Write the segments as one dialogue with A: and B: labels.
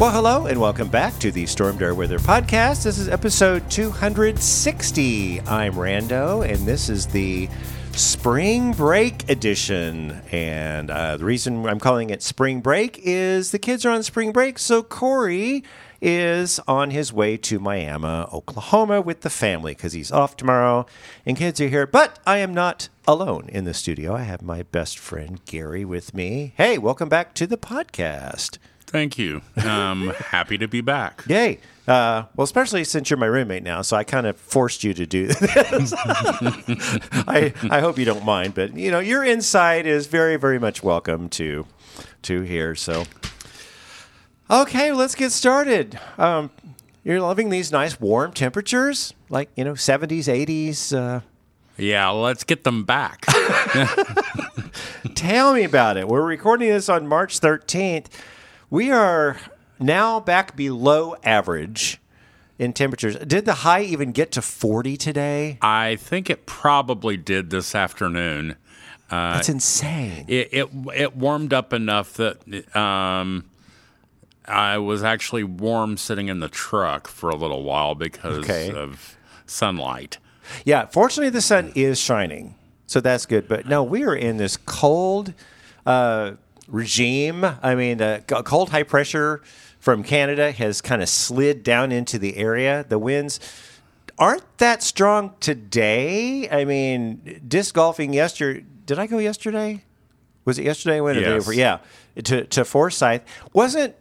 A: Well, hello, and welcome back to the Stormdar Weather Podcast. This is episode 260. I'm Rando, and this is the spring break edition. And uh, the reason I'm calling it spring break is the kids are on spring break, so Corey is on his way to Miami, Oklahoma with the family because he's off tomorrow and kids are here. But I am not alone in the studio. I have my best friend Gary with me. Hey, welcome back to the podcast.
B: Thank you. Um, happy to be back.
A: Yay. Uh, well, especially since you're my roommate now, so I kind of forced you to do this. I, I hope you don't mind, but you know, your insight is very, very much welcome to to here. So, okay, let's get started. Um, you're loving these nice warm temperatures, like you know, 70s, 80s. Uh,
B: Yeah, let's get them back.
A: Tell me about it. We're recording this on March 13th. We are now back below average in temperatures. Did the high even get to 40 today?
B: I think it probably did this afternoon. Uh,
A: That's insane.
B: it, it it warmed up enough that um, I was actually warm sitting in the truck for a little while because
A: Okay.
B: of sunlight.
A: Yeah, fortunately, the sun is shining, so that's good. But no, we are in this cold uh, regime. I mean, the cold high pressure from Canada has kind of slid down into the area. The winds aren't that strong today. I mean, disc golfing yesterday. Did I go yesterday? Was it yesterday? When
B: Yes.
A: Yeah, to to Forsyth wasn't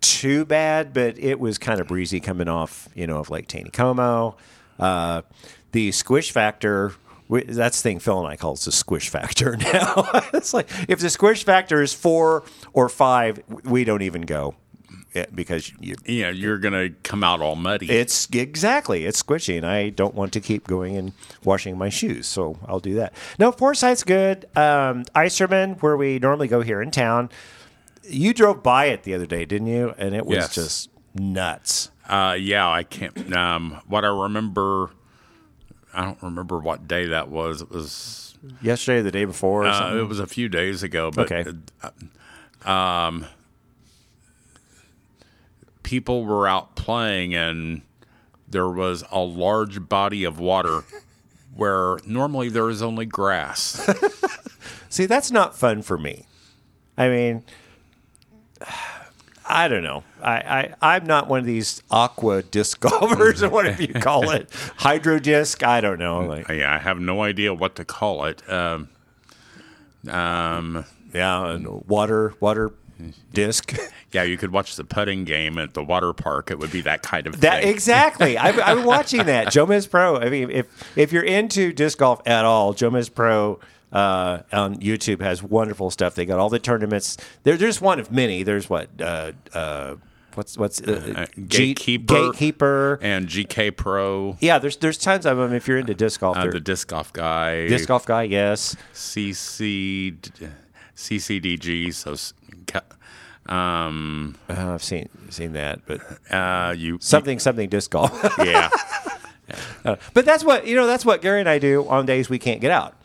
A: too bad, but it was kind of breezy coming off, you know, of Lake Taneycomo. Uh, the squish factor, we- that's the thing Phil and I call it the squish factor now. it's like if the squish factor is four or five, we don't even go eh, because you,
B: Yeah, you're gonna come out all muddy.
A: it's exactly it's squishy, and I don't want to keep going and washing my shoes, so I'll do that. No, Forsyth's good. Um, Iserman, where we normally go here in town, you drove by it the other day, didn't you? And it was
B: Yes.
A: just nuts.
B: Uh, yeah, I can't. Um, what I remember, I don't remember what day that was. It was
A: Yesterday, or the day before, or
B: uh, it was a few days ago. But
A: Okay.
B: uh, um, people were out playing, and there was a large body of water where normally there is only grass.
A: See, that's not fun for me. I mean, I don't know. I, I I'm not one of these aqua disc golfers or whatever you call it, hydro disc. I don't know. Like,
B: yeah, I have no idea what to call it. Um, um,
A: yeah, and water water disc.
B: yeah, you could watch the putting game at the water park. It would be that kind of
A: That
B: thing.
A: exactly. I've, I've been watching that. Jomez Pro. I mean, if if you're into disc golf at all, Jomez Pro uh, on YouTube has wonderful stuff. They got all the tournaments. They're just one of many. There's what. Uh, uh, What's what's uh, G-
B: Gatekeeper.
A: gatekeeper?
B: and GK Pro,
A: Yeah, there's there's tons of them. If you're into disc golf,
B: uh, the disc golf guy,
A: disc golf guy, yes.
B: CC, CCDG. So, um,
A: Uh, I've seen seen that, but
B: uh, you
A: something something disc golf.
B: yeah,
A: but that's what you know. That's what Gary and I do on days we can't get out.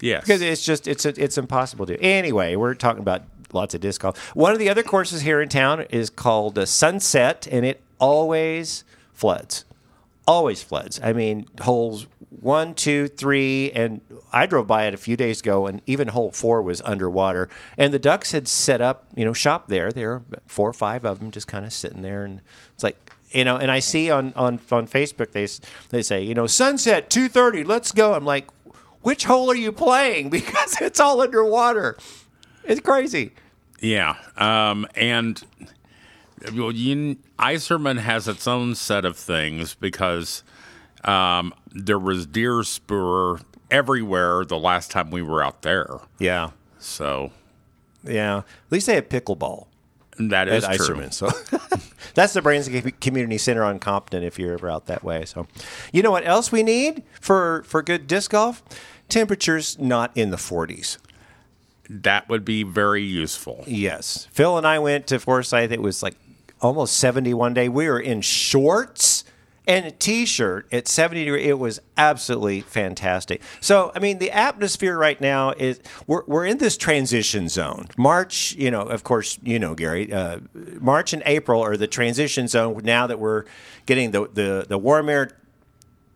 B: Yes.
A: because it's just it's it's impossible to. Anyway, we're talking about lots of disc golf. One of the other courses here in town is called Sunset, and it always floods. Always floods. I mean, holes one, two, three, and I drove by it a few days ago, and even hole four was underwater. And the Ducks had set up, you know, shop there. There were four or five of them just kind of sitting there, and it's like. You know, and I see on, on, on Facebook they they say, you know, sunset two thirty, let's go. I'm like, which hole are you playing? Because it's all underwater. It's crazy.
B: Yeah, um, and well, you, Iserman has its own set of things because um, there was deer spoor everywhere the last time we were out there.
A: Yeah.
B: So
A: Yeah. At least they have pickleball
B: That is at true.
A: Iserman. So that's the Branson Community Center on Compton if you're ever out that way. So you know what else we need for for good disc golf? Temperatures not in the 40s.
B: That would be very useful.
A: Yes. Phil and I went to Forsyth. It was like almost 70 one day. We were in shorts and a t-shirt at 70 degrees. It was absolutely fantastic. So, I mean, the atmosphere right now is we're, we're in this transition zone. March, you know, of course, you know, Gary, uh, March and April are the transition zone now that we're getting the, the, the warm air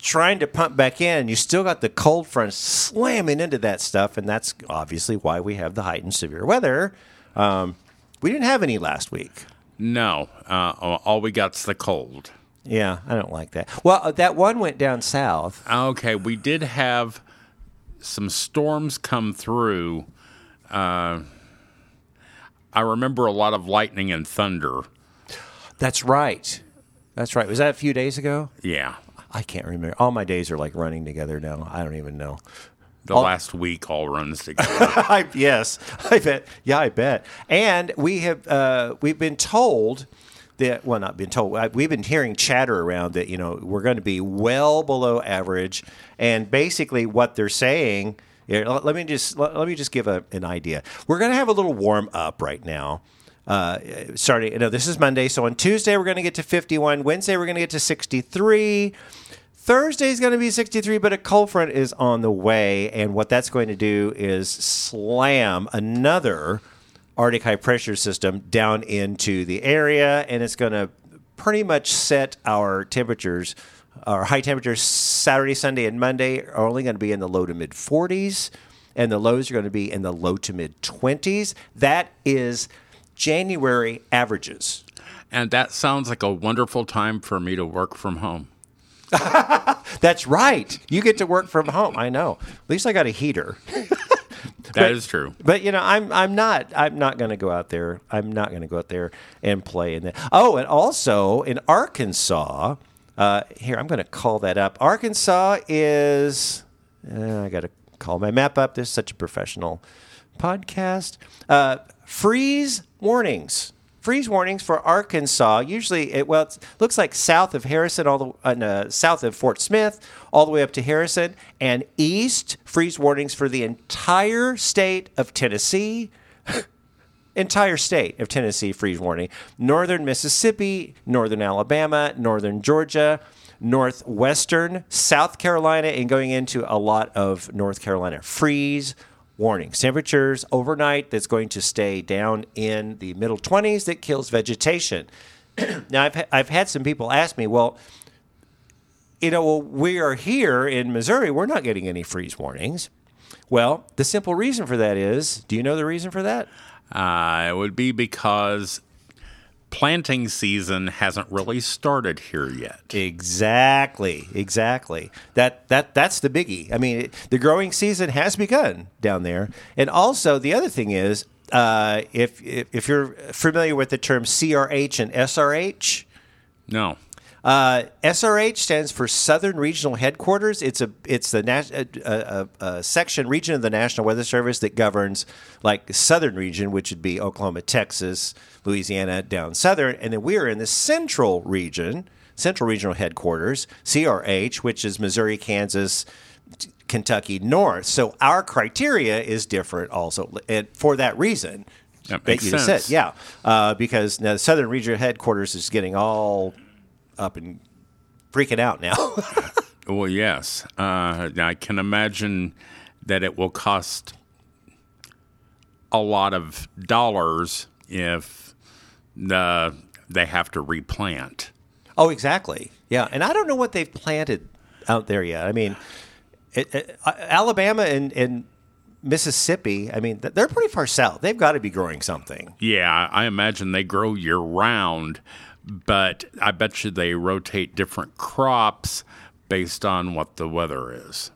A: trying to pump back in, you still got the cold front slamming into that stuff, and that's obviously why we have the heightened severe weather. Um, we didn't have any last week.
B: No, uh, all we got's the cold.
A: Yeah, I don't like that. Well, uh, that one went down south.
B: Okay, we did have some storms come through. Uh, I remember a lot of lightning and thunder.
A: That's right. That's right. Was that a few days ago?
B: Yeah,
A: I can't remember. All my days are like running together now. I don't even know.
B: the
A: All-
B: last week all runs together.
A: I, yes, I bet. Yeah, I bet. And we have uh, we've been told that well, not been told. uh, We've been hearing chatter around that you know we're going to be well below average, and basically what they're saying. Here, let let me just let, let me just give a, an idea. We're going to have a little warm up right now. Uh, starting, know, this is Monday, so on Tuesday we're going to get to 51. Wednesday we're going to get to 63. Thursday is going to be 63, but a cold front is on the way. And what that's going to do is slam another Arctic high pressure system down into the area. And it's going to pretty much set our temperatures. Our high temperatures Saturday, Sunday, and Monday are only going to be in the low to mid 40s. And the lows are going to be in the low to mid 20s. That is January averages.
B: and that sounds like a wonderful time for me to work from home.
A: That's right. You get to work from home. I know. At least I got a heater.
B: That is true.
A: But you know, I'm I'm not I'm not going to go out there. I'm not going to go out there and play in that. Oh, and also in Arkansas, uh, here I'm going to call that up. Arkansas is. Uh, I got to call my map up. This is such a professional podcast. Uh, freeze warnings. Freeze warnings for Arkansas. Usually, it well, it looks like south of Harrison, all the uh, south of Fort Smith, all the way up to Harrison, and east. Freeze warnings for the entire state of Tennessee. entire state of Tennessee freeze warning. Northern Mississippi, northern Alabama, northern Georgia, northwestern South Carolina, and going into a lot of North Carolina. Freeze warnings. Temperatures overnight that's going to stay down in the middle 20s that kills vegetation. now, I've, I've had some people ask me, well, you know, well, we are here in Missouri, we're not getting any freeze warnings. Well, the simple reason for that is do you know the reason for that?
B: Uh, it would be because planting season hasn't really started here yet.
A: Exactly, exactly. That that that's the biggie. I mean, it, the growing season has begun down there, and also the other thing is, uh, if, if if you're familiar with the term CRH and SRH,
B: No.
A: Uh, SRH stands for Southern Regional Headquarters. It's a it's the nas- a, a, a, section region of the National Weather Service that governs like the Southern region, which would be Oklahoma, Texas, Louisiana, down southern, and then we're in the Central region, Central Regional Headquarters, CRH, which is Missouri, Kansas. Kentucky North. So our criteria is different also, and for that reason
B: That makes
A: you
B: sense.
A: said, yeah, uh, because now the Southern Regional Headquarters is getting all up and freaking out now.
B: Well, yes. Uh, I can imagine that it will cost a lot of dollars if the, they have to replant.
A: oh, exactly. Yeah, and I don't know what they've planted out there yet. I mean, it, it, uh, Alabama and, and Mississippi. I mean, they're pretty far south. They've got to be growing something.
B: Yeah, I imagine they grow year round, but I bet you they rotate different crops based on what the weather is.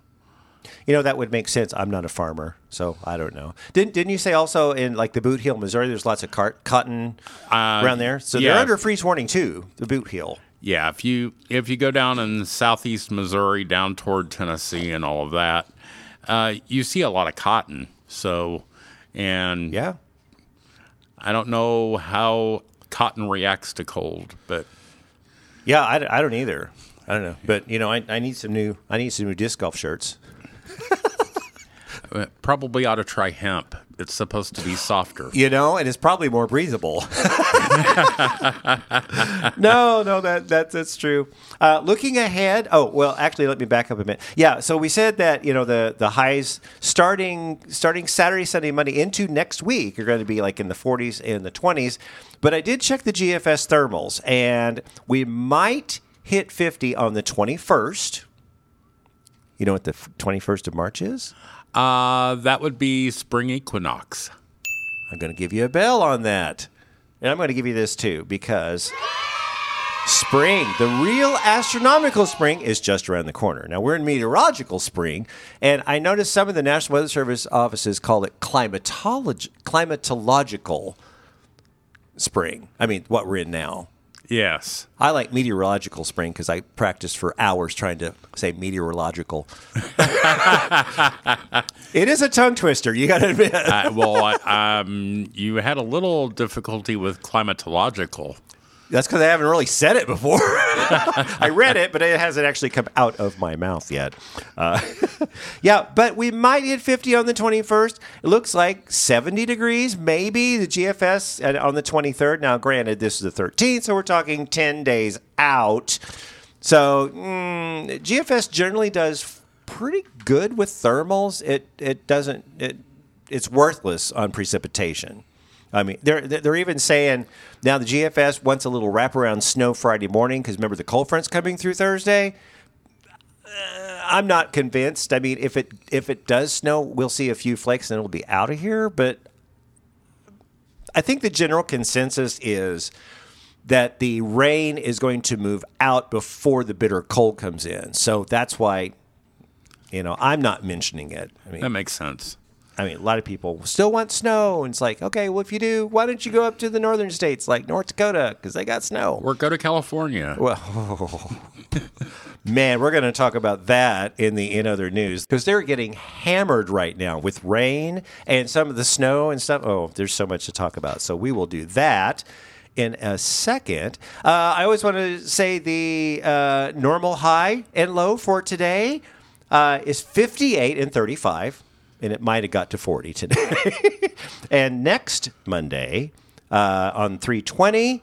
A: you know, that would make sense. I'm not a farmer, so I don't know. Didn't Didn't you say also in like the Boot Heel, Missouri, there's lots of cart, cotton around there? So
B: yeah.
A: they're under freeze warning too. The Boot Heel.
B: Yeah, if you if you go down in southeast Missouri, down toward Tennessee, and all of that, uh, you see a lot of cotton. So, and
A: Yeah.
B: I don't know how cotton reacts to cold, but
A: Yeah, I, I don't either. I don't know, but you know, I, I need some new I need some new disc golf shirts.
B: uh, probably ought to try hemp. It's supposed to be softer.
A: You know, and it's probably more breathable. no, no, that, that that's true. Uh, looking ahead, oh well, actually, let me back up a minute. Yeah, so we said that you know the the highs starting starting Saturday, Sunday, Monday into next week are going to be like in the 40s and the 20s. But I did check the GFS thermals, and we might hit 50 on the 21st. You know what the 21st of March is?
B: Uh, that would be spring equinox.
A: I'm going to give you a bell on that. And I'm going to give you this too because spring, the real astronomical spring, is just around the corner. Now, we're in meteorological spring, and I noticed some of the National Weather Service offices call it climatolog- climatological spring. I mean, what we're in now.
B: Yes.
A: I like meteorological spring because I practiced for hours trying to say meteorological. it is a tongue twister, you got to admit.
B: Uh, well, I, um, you had a little difficulty with climatological.
A: That's because I haven't really said it before. I read it, but it hasn't actually come out of my mouth yet. Uh, yeah, but we might hit 50 on the 21st. It looks like 70 degrees, maybe the GFS on the 23rd. Now, granted, this is the 13th, so we're talking 10 days out. So, mm, GFS generally does pretty good with thermals. It it doesn't it it's worthless on precipitation. I mean, they're they're even saying now the GFS wants a little wraparound snow Friday morning because remember the cold front's coming through Thursday. Uh, I'm not convinced. I mean, if it if it does snow, we'll see a few flakes and it'll be out of here. But I think the general consensus is that the rain is going to move out before the bitter cold comes in. So that's why, you know, I'm not mentioning it. I mean,
B: That makes sense.
A: I mean, a lot of people still want snow, and it's like, okay, well, if you do, why don't you go up to the northern states like North Dakota because they got snow?
B: Or go to California.
A: Well, man, we're going to talk about that in the in other news because they're getting hammered right now with rain and some of the snow and stuff. Oh, there's so much to talk about. So we will do that in a second. Uh, I always want to say the uh, normal high and low for today uh, is 58 and 35 and it might have got to 40 today. and next Monday uh, on 320,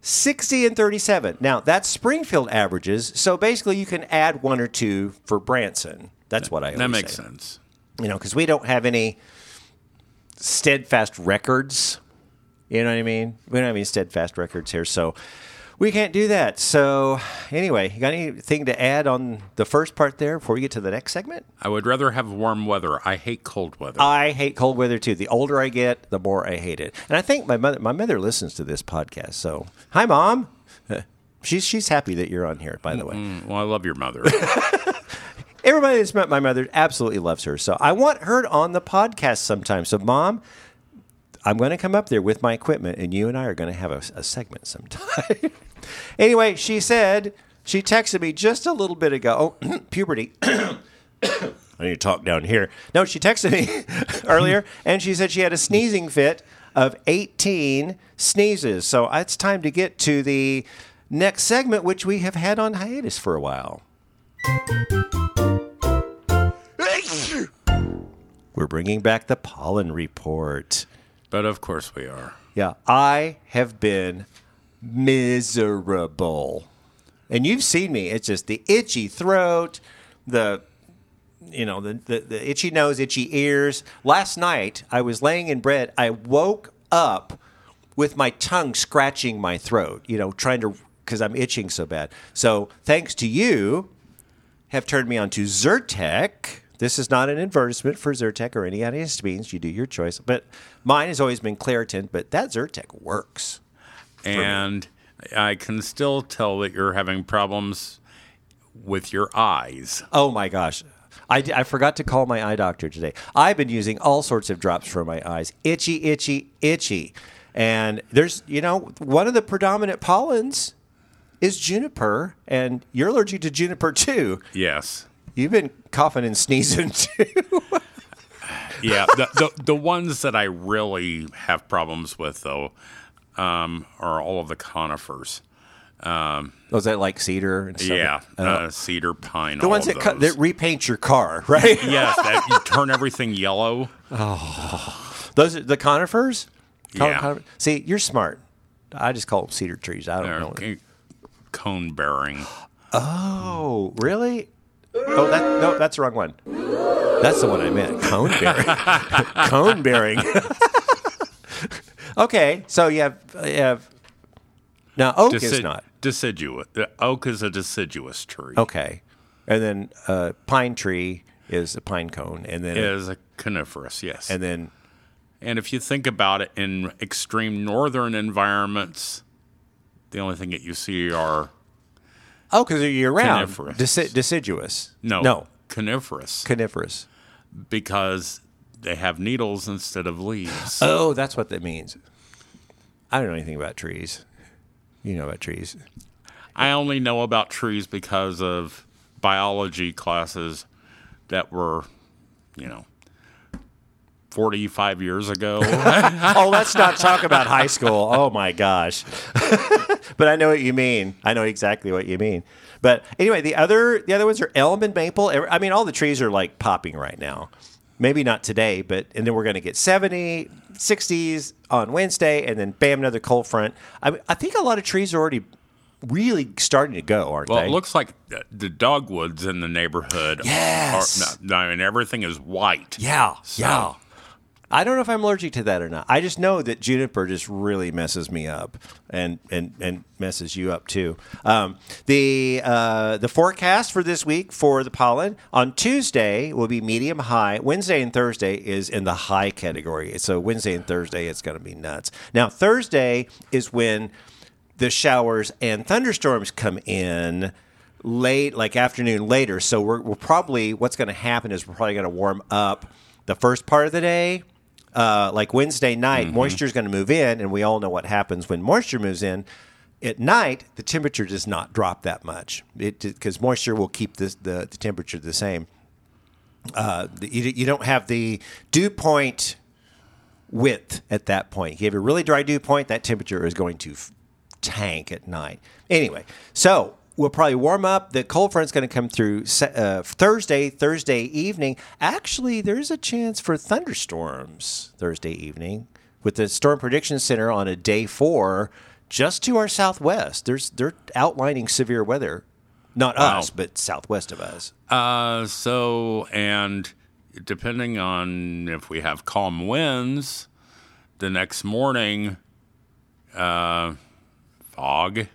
A: 60 and 37. Now, that's Springfield averages. So basically, you can add one or two for Branson. That's what I always
B: That makes
A: say.
B: sense.
A: You know, because we don't have any steadfast records. You know what I mean? We don't have any steadfast records here. So we can't do that. So, anyway, you got anything to add on the first part there before we get to the next segment?
B: I would rather have warm weather. I hate cold weather.
A: I hate cold weather too. The older I get, the more I hate it. And I think my mother, my mother listens to this podcast. So, hi, mom. She's she's happy that you're on here. By the way,
B: Mm, well, I love your mother.
A: everybody that's met my mother absolutely loves her. So I want her on the podcast sometime. So, mom, I'm going to come up there with my equipment, and you and I are going to have a, a segment sometime. anyway, she said she texted me just a little bit ago. Oh, puberty. I need to talk down here. No, she texted me earlier, and she said she had a sneezing fit of 18 sneezes. So uh, it's time to get to the next segment, which we have had on hiatus for a while. We're bringing back the pollen report.
B: But of course we are.
A: Yeah, I have been miserable. And you've seen me. It's just the itchy throat, the you know, the, the, the itchy nose, itchy ears. Last night I was laying in bed. I woke up with my tongue scratching my throat, you know, trying to because I'm itching so bad. So thanks to you, have turned me on to Zyrtec. This is not an advertisement for Zyrtec or any antihistamines. You do your choice. But mine has always been Claritin, but that Zyrtec works.
B: And I can still tell that you're having problems with your eyes.
A: Oh my gosh. I forgot to call my eye doctor today. I've been using all sorts of drops for my eyes. Itchy, itchy, itchy. And there's, you know, one of the predominant pollens is juniper, and you're allergic to juniper too.
B: Yes.
A: You've been coughing and sneezing too.
B: Yeah. the, the the ones that I really have problems with though um, are all of the conifers.
A: Was that like cedar and stuff?
B: Yeah.
A: Uh,
B: Uh, cedar, pine.
A: the ones that, cut, that repaint your car, right?
B: yes, that you turn everything yellow.
A: Those are the conifers. Con-
B: Yeah.
A: conif- See, you're smart. I just call them cedar trees. I don't know.
B: They're cone bearing.
A: Oh, really? Oh, that no, that's the wrong one. That's the one I meant. Cone bearing. Cone bearing. okay, so you have you have now oak is not
B: deciduous. The oak is a deciduous tree.
A: okay, and then uh, pine tree is a pine cone, and then
B: Is a coniferous, yes.
A: and then
B: And if you think about it in extreme northern environments, the only thing that you see are
A: oh, because they're year round.
B: Coniferous.
A: Deci- deciduous.
B: no,
A: no,
B: coniferous
A: coniferous.
B: because they have needles instead of leaves.
A: Oh, that's what that means. I don't know anything about trees. You know about trees.
B: I only know about trees because of biology classes that were, you know, 45 years ago.
A: oh, let's not talk about high school. Oh my gosh. but I know what you mean. I know exactly what you mean. But anyway, the other the other ones are elm and maple. I mean, all the trees are like popping right now. Maybe not today, but and then we're going to get 70, 60s on Wednesday, and then bam, another cold front. I, mean, I think a lot of trees are already really starting to go, aren't
B: well,
A: they?
B: it looks like the dogwoods in the neighborhood.
A: Yes.
B: Are, no, I mean, everything is white.
A: Yeah,
B: So-
A: yeah. I don't know if I'm allergic to that or not. I just know that juniper just really messes me up, and and, and messes you up too. Um, the uh, the forecast for this week for the pollen on Tuesday will be medium high. Wednesday and Thursday is in the high category. So Wednesday and Thursday it's going to be nuts. Now Thursday is when the showers and thunderstorms come in late, like afternoon later. So we're, we're probably what's going to happen is we're probably going to warm up the first part of the day. Uh, like Wednesday night, moisture is going to move in, and we all know what happens when moisture moves in. At night, the temperature does not drop that much because moisture will keep this, the the temperature the same. Uh, you, you don't have the dew point width at that point. If you have a really dry dew point, that temperature is going to f- tank at night. Anyway, so we'll probably warm up. The cold front's going to come through uh, Thursday, Thursday evening. Actually, there's a chance for thunderstorms Thursday evening with the Storm Prediction Center on a day four just to our southwest. There's they're outlining severe weather. Not
B: Wow.
A: us, but southwest of us.
B: Uh, so, and depending on if we have calm winds, the next morning, uh, fog.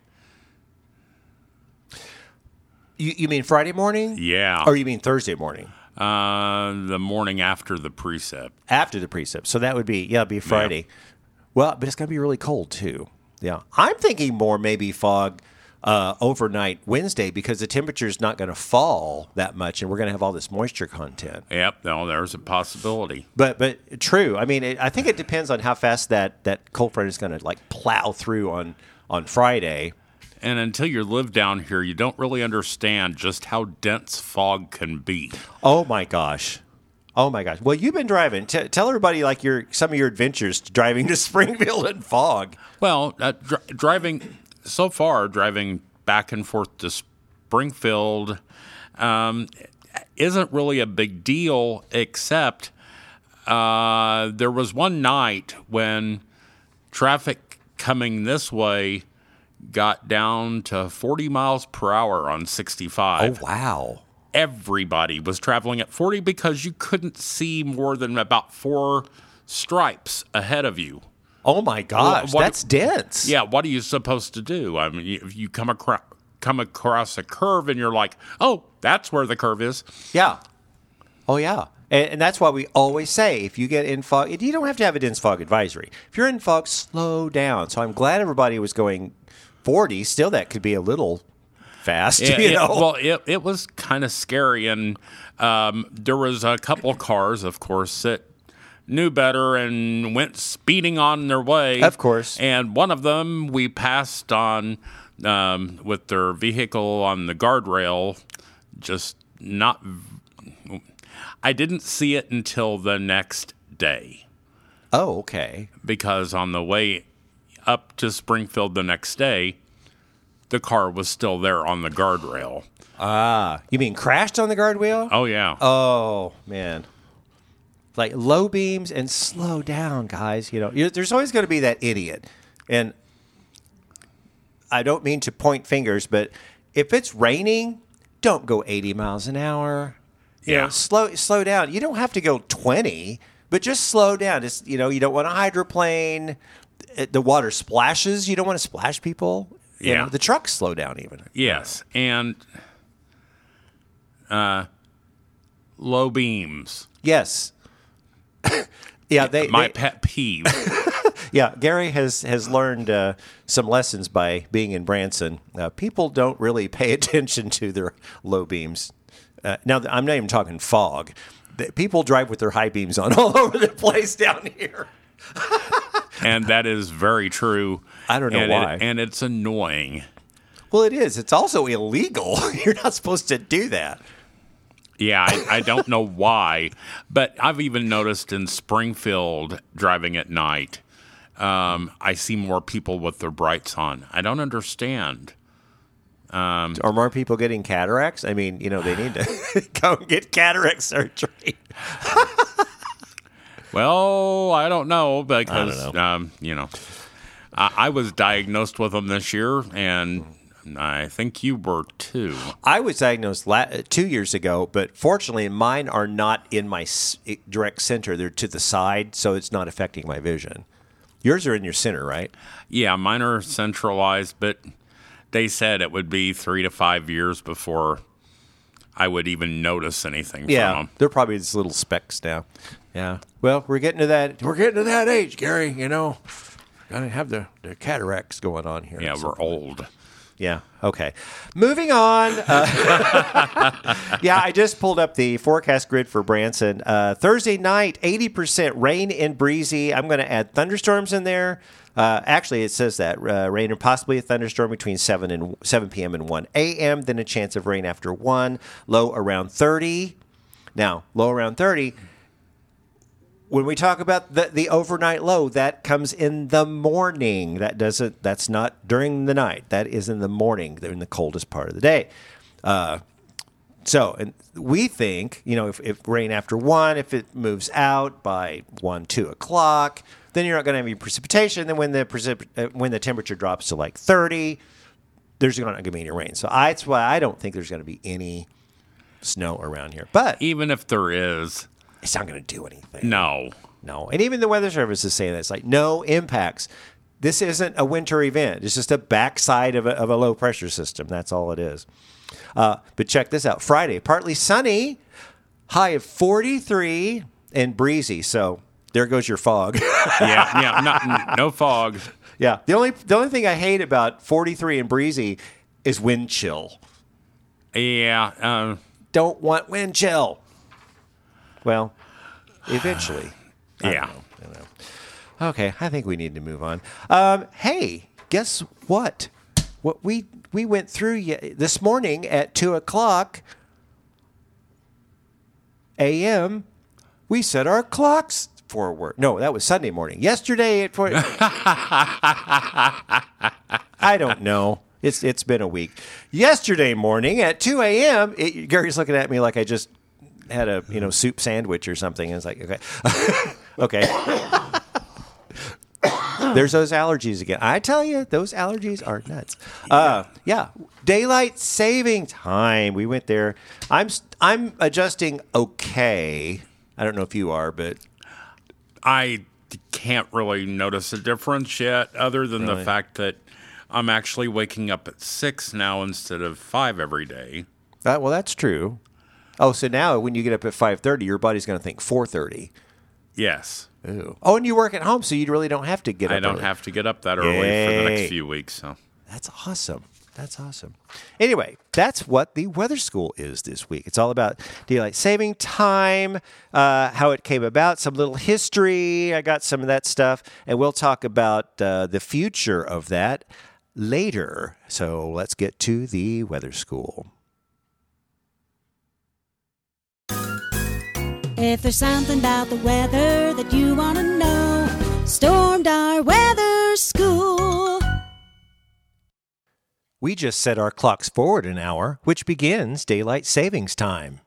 A: You, you mean Friday morning?
B: Yeah.
A: Or you mean Thursday morning?
B: Uh, the morning after the precip.
A: after the precip. So that would be yeah, it'd be Friday. Well, but it's gonna be really cold too. Yeah, I'm thinking more maybe fog uh, overnight Wednesday because the temperature is not going to fall that much, and we're going to have all this moisture content.
B: Yep. No, there's a possibility.
A: But but true. I mean, it, I think it depends on how fast that that cold front is going to like plow through on on Friday.
B: And until you live down here, you don't really understand just how dense fog can be.
A: Oh my gosh. Oh my gosh! Well, you've been driving. T- tell everybody like your some of your adventures driving to Springfield in fog.
B: Well, uh, dri- driving so far, driving back and forth to Springfield um, isn't really a big deal, except uh, there was one night when traffic coming this way got down to 40 miles per hour on 65
A: Oh wow!
B: everybody was traveling at 40 because you couldn't see more than about four stripes ahead of you.
A: Oh my gosh!
B: what-
A: that's dense.
B: Yeah, what are you supposed to do? I mean, if you come across come across a curve and you're like, "Oh, that's where the curve is."
A: Yeah. Oh, yeah. And, and that's why we always say if you get in fog, you don't have to have a dense fog advisory. If you're in fog, slow down. So I'm glad everybody was going 40. Still, that could be a little fast.
B: Yeah,
A: you
B: it-
A: know?
B: well, it, it was kind of scary, and um, there was a couple cars, of course, that knew better and went speeding on their way.
A: Of course.
B: and one of them we passed on um, with their vehicle on the guardrail, just not. I didn't see it until the next day
A: oh, okay.
B: because on the way up to Springfield the next day, the car was still there on the guardrail.
A: Ah, you mean crashed on the guardrail?
B: Oh yeah.
A: Oh man, like low beams and slow down, guys. You know, you there's always going to be that idiot, and I don't mean to point fingers, but if it's raining, don't go 80 miles an hour. You know,
B: Yeah.
A: slow slow down. You don't have to go 20, but just slow down. It's you know, you don't want to hydroplane. The water splashes. You don't want to splash people. You
B: Yeah.
A: know, the trucks slow down even.
B: Yes, and uh, low beams.
A: Yes. yeah, they,
B: My
A: they-
B: pet peeve.
A: Yeah, Gary has has learned uh, some lessons by being in Branson. Uh, people don't really pay attention to their low beams. Uh, now, I'm not even talking fog. People drive with their high beams on all over the place down here.
B: And that is very true.
A: I don't know
B: and it-
A: why.
B: and it's annoying.
A: Well, it is. It's also illegal. You're not supposed to do that.
B: Yeah, I, I don't know why, but I've even noticed in Springfield driving at night, um, I see more people with their brights on. I don't understand.
A: Are more people getting cataracts? I mean, you know, they need to go and get cataract surgery.
B: Well, I don't know because
A: know.
B: Um, you know, I, I was diagnosed with them this year, and I think you were too.
A: I was diagnosed la- two years ago, but fortunately, mine are not in my s- direct center. They're to the side, so it's not affecting my vision. Yours are in your center, right?
B: Yeah, mine are centralized, but they said it would be three to five years before I would even notice anything
A: Yeah,
B: from them.
A: they're probably just little specks now. Yeah. Well, we're getting to that. We're getting to that age, Gary. You know, gotta have the, the cataracts going on here.
B: Yeah, we're old.
A: Yeah. Okay. Moving on. Uh, yeah, I just pulled up the forecast grid for Branson. Uh, Thursday night, 80% rain and breezy. I'm going to add thunderstorms in there. Uh, actually, it says that uh, rain and possibly a thunderstorm between 7 and 7 p.m. and 1 a.m. Then a chance of rain after 1. Low around 30. Now, low around 30 when we talk about the, the overnight low, that comes in the morning. That doesn't. That's not during the night. That is in the morning. In the coldest part of the day. Uh, so, and we think, you know, if, if rain after one, if it moves out by one, two o'clock, then you're not going to have any precipitation. Then when the precip- uh, when the temperature drops to like thirty, there's not going to be any rain. So I, that's why I don't think there's going to be any snow around here. But
B: Even if there is,
A: it's not going to do anything.
B: no.
A: No. And even the Weather Service is saying that. It's like, no impacts. This isn't a winter event. It's just a backside of a, of a low pressure system. That's all it is. Uh, but check this out Friday, partly sunny, high of 43 and breezy. So there goes your fog.
B: Yeah, yeah, not, no fog.
A: yeah. The only, the only thing I hate about 43 and breezy is wind chill.
B: Yeah, uh,
A: Don't want wind chill. Well, eventually.
B: yeah.
A: Okay, I think we need to move on. Um, hey, guess what? What we we went through ye- this morning at two o'clock a.m. We set our clocks forward. No, that was Sunday morning. Yesterday at four. I don't know. It's it's been a week. Yesterday morning at two a.m. It, Gary's looking at me like I just had a you know soup sandwich or something. And it's like okay, okay. There's those allergies again. I tell you, those allergies are nuts. Uh, yeah, daylight saving time. We went there. I'm I'm adjusting okay. I don't know if you are, but
B: I can't really notice a difference yet, other than
A: Really?
B: the fact that I'm actually waking up at six now instead of five every day.
A: uh, well, that's true. Oh, so now when you get up at five thirty, your body's going to think four thirty.
B: Yes,
A: Ooh. Oh, and you work at home, so you really don't have to get up.
B: I don't
A: early.
B: have to get up that early for the next few weeks. So
A: That's awesome. That's awesome. Anyway, that's what the weather school is this week. It's all about daylight saving time, uh, how it came about, some little history. I got some of that stuff, and we'll talk about uh, the future of that later. So let's get to the weather school.
C: If there's something about the weather that you want to know, Stormdar Weather School.
A: We just set our clocks forward an hour, which begins daylight savings time.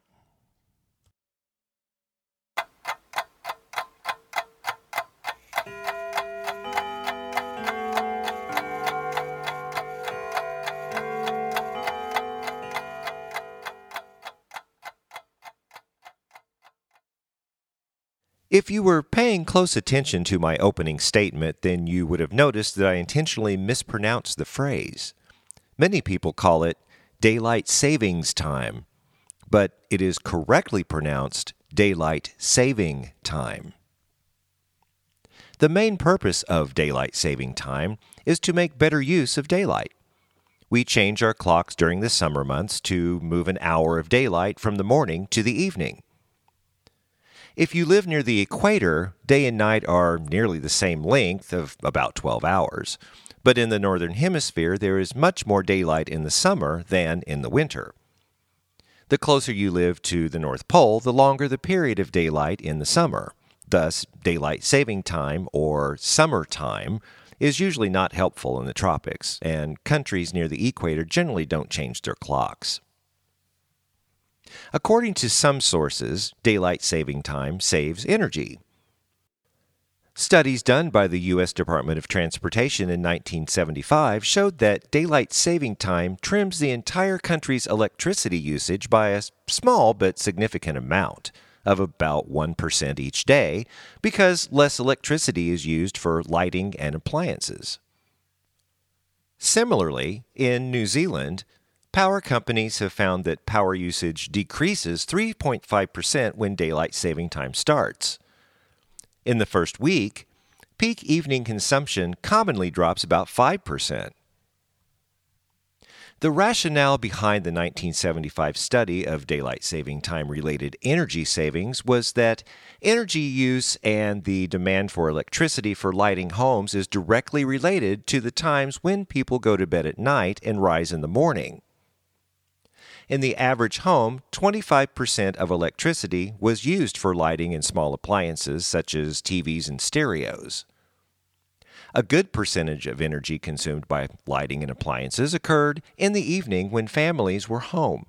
A: If you were paying close attention to my opening statement, then you would have noticed that I intentionally mispronounced the phrase. Many people call it daylight savings time, but it is correctly pronounced daylight saving time. The main purpose of daylight saving time is to make better use of daylight. We change our clocks during the summer months to move an hour of daylight from the morning to the evening. If you live near the equator, day and night are nearly the same length of about 12 hours. But in the northern hemisphere, there is much more daylight in the summer than in the winter. The closer you live to the North Pole, the longer the period of daylight in the summer. Thus, daylight saving time or summer time is usually not helpful in the tropics, and countries near the equator generally don't change their clocks. According to some sources, daylight saving time saves energy. Studies done by the U.S. Department of Transportation in 1975 showed that daylight saving time trims the entire country's electricity usage by a small but significant amount of about 1% each day because less electricity is used for lighting and appliances. Similarly, in New Zealand, Power companies have found that power usage decreases 3.5% when daylight saving time starts. In the first week, peak evening consumption commonly drops about 5%. The rationale behind the 1975 study of daylight saving time related energy savings was that energy use and the demand for electricity for lighting homes is directly related to the times when people go to bed at night and rise in the morning. In the average home, 25% of electricity was used for lighting in small appliances such as TVs and stereos. A good percentage of energy consumed by lighting and appliances occurred in the evening when families were home.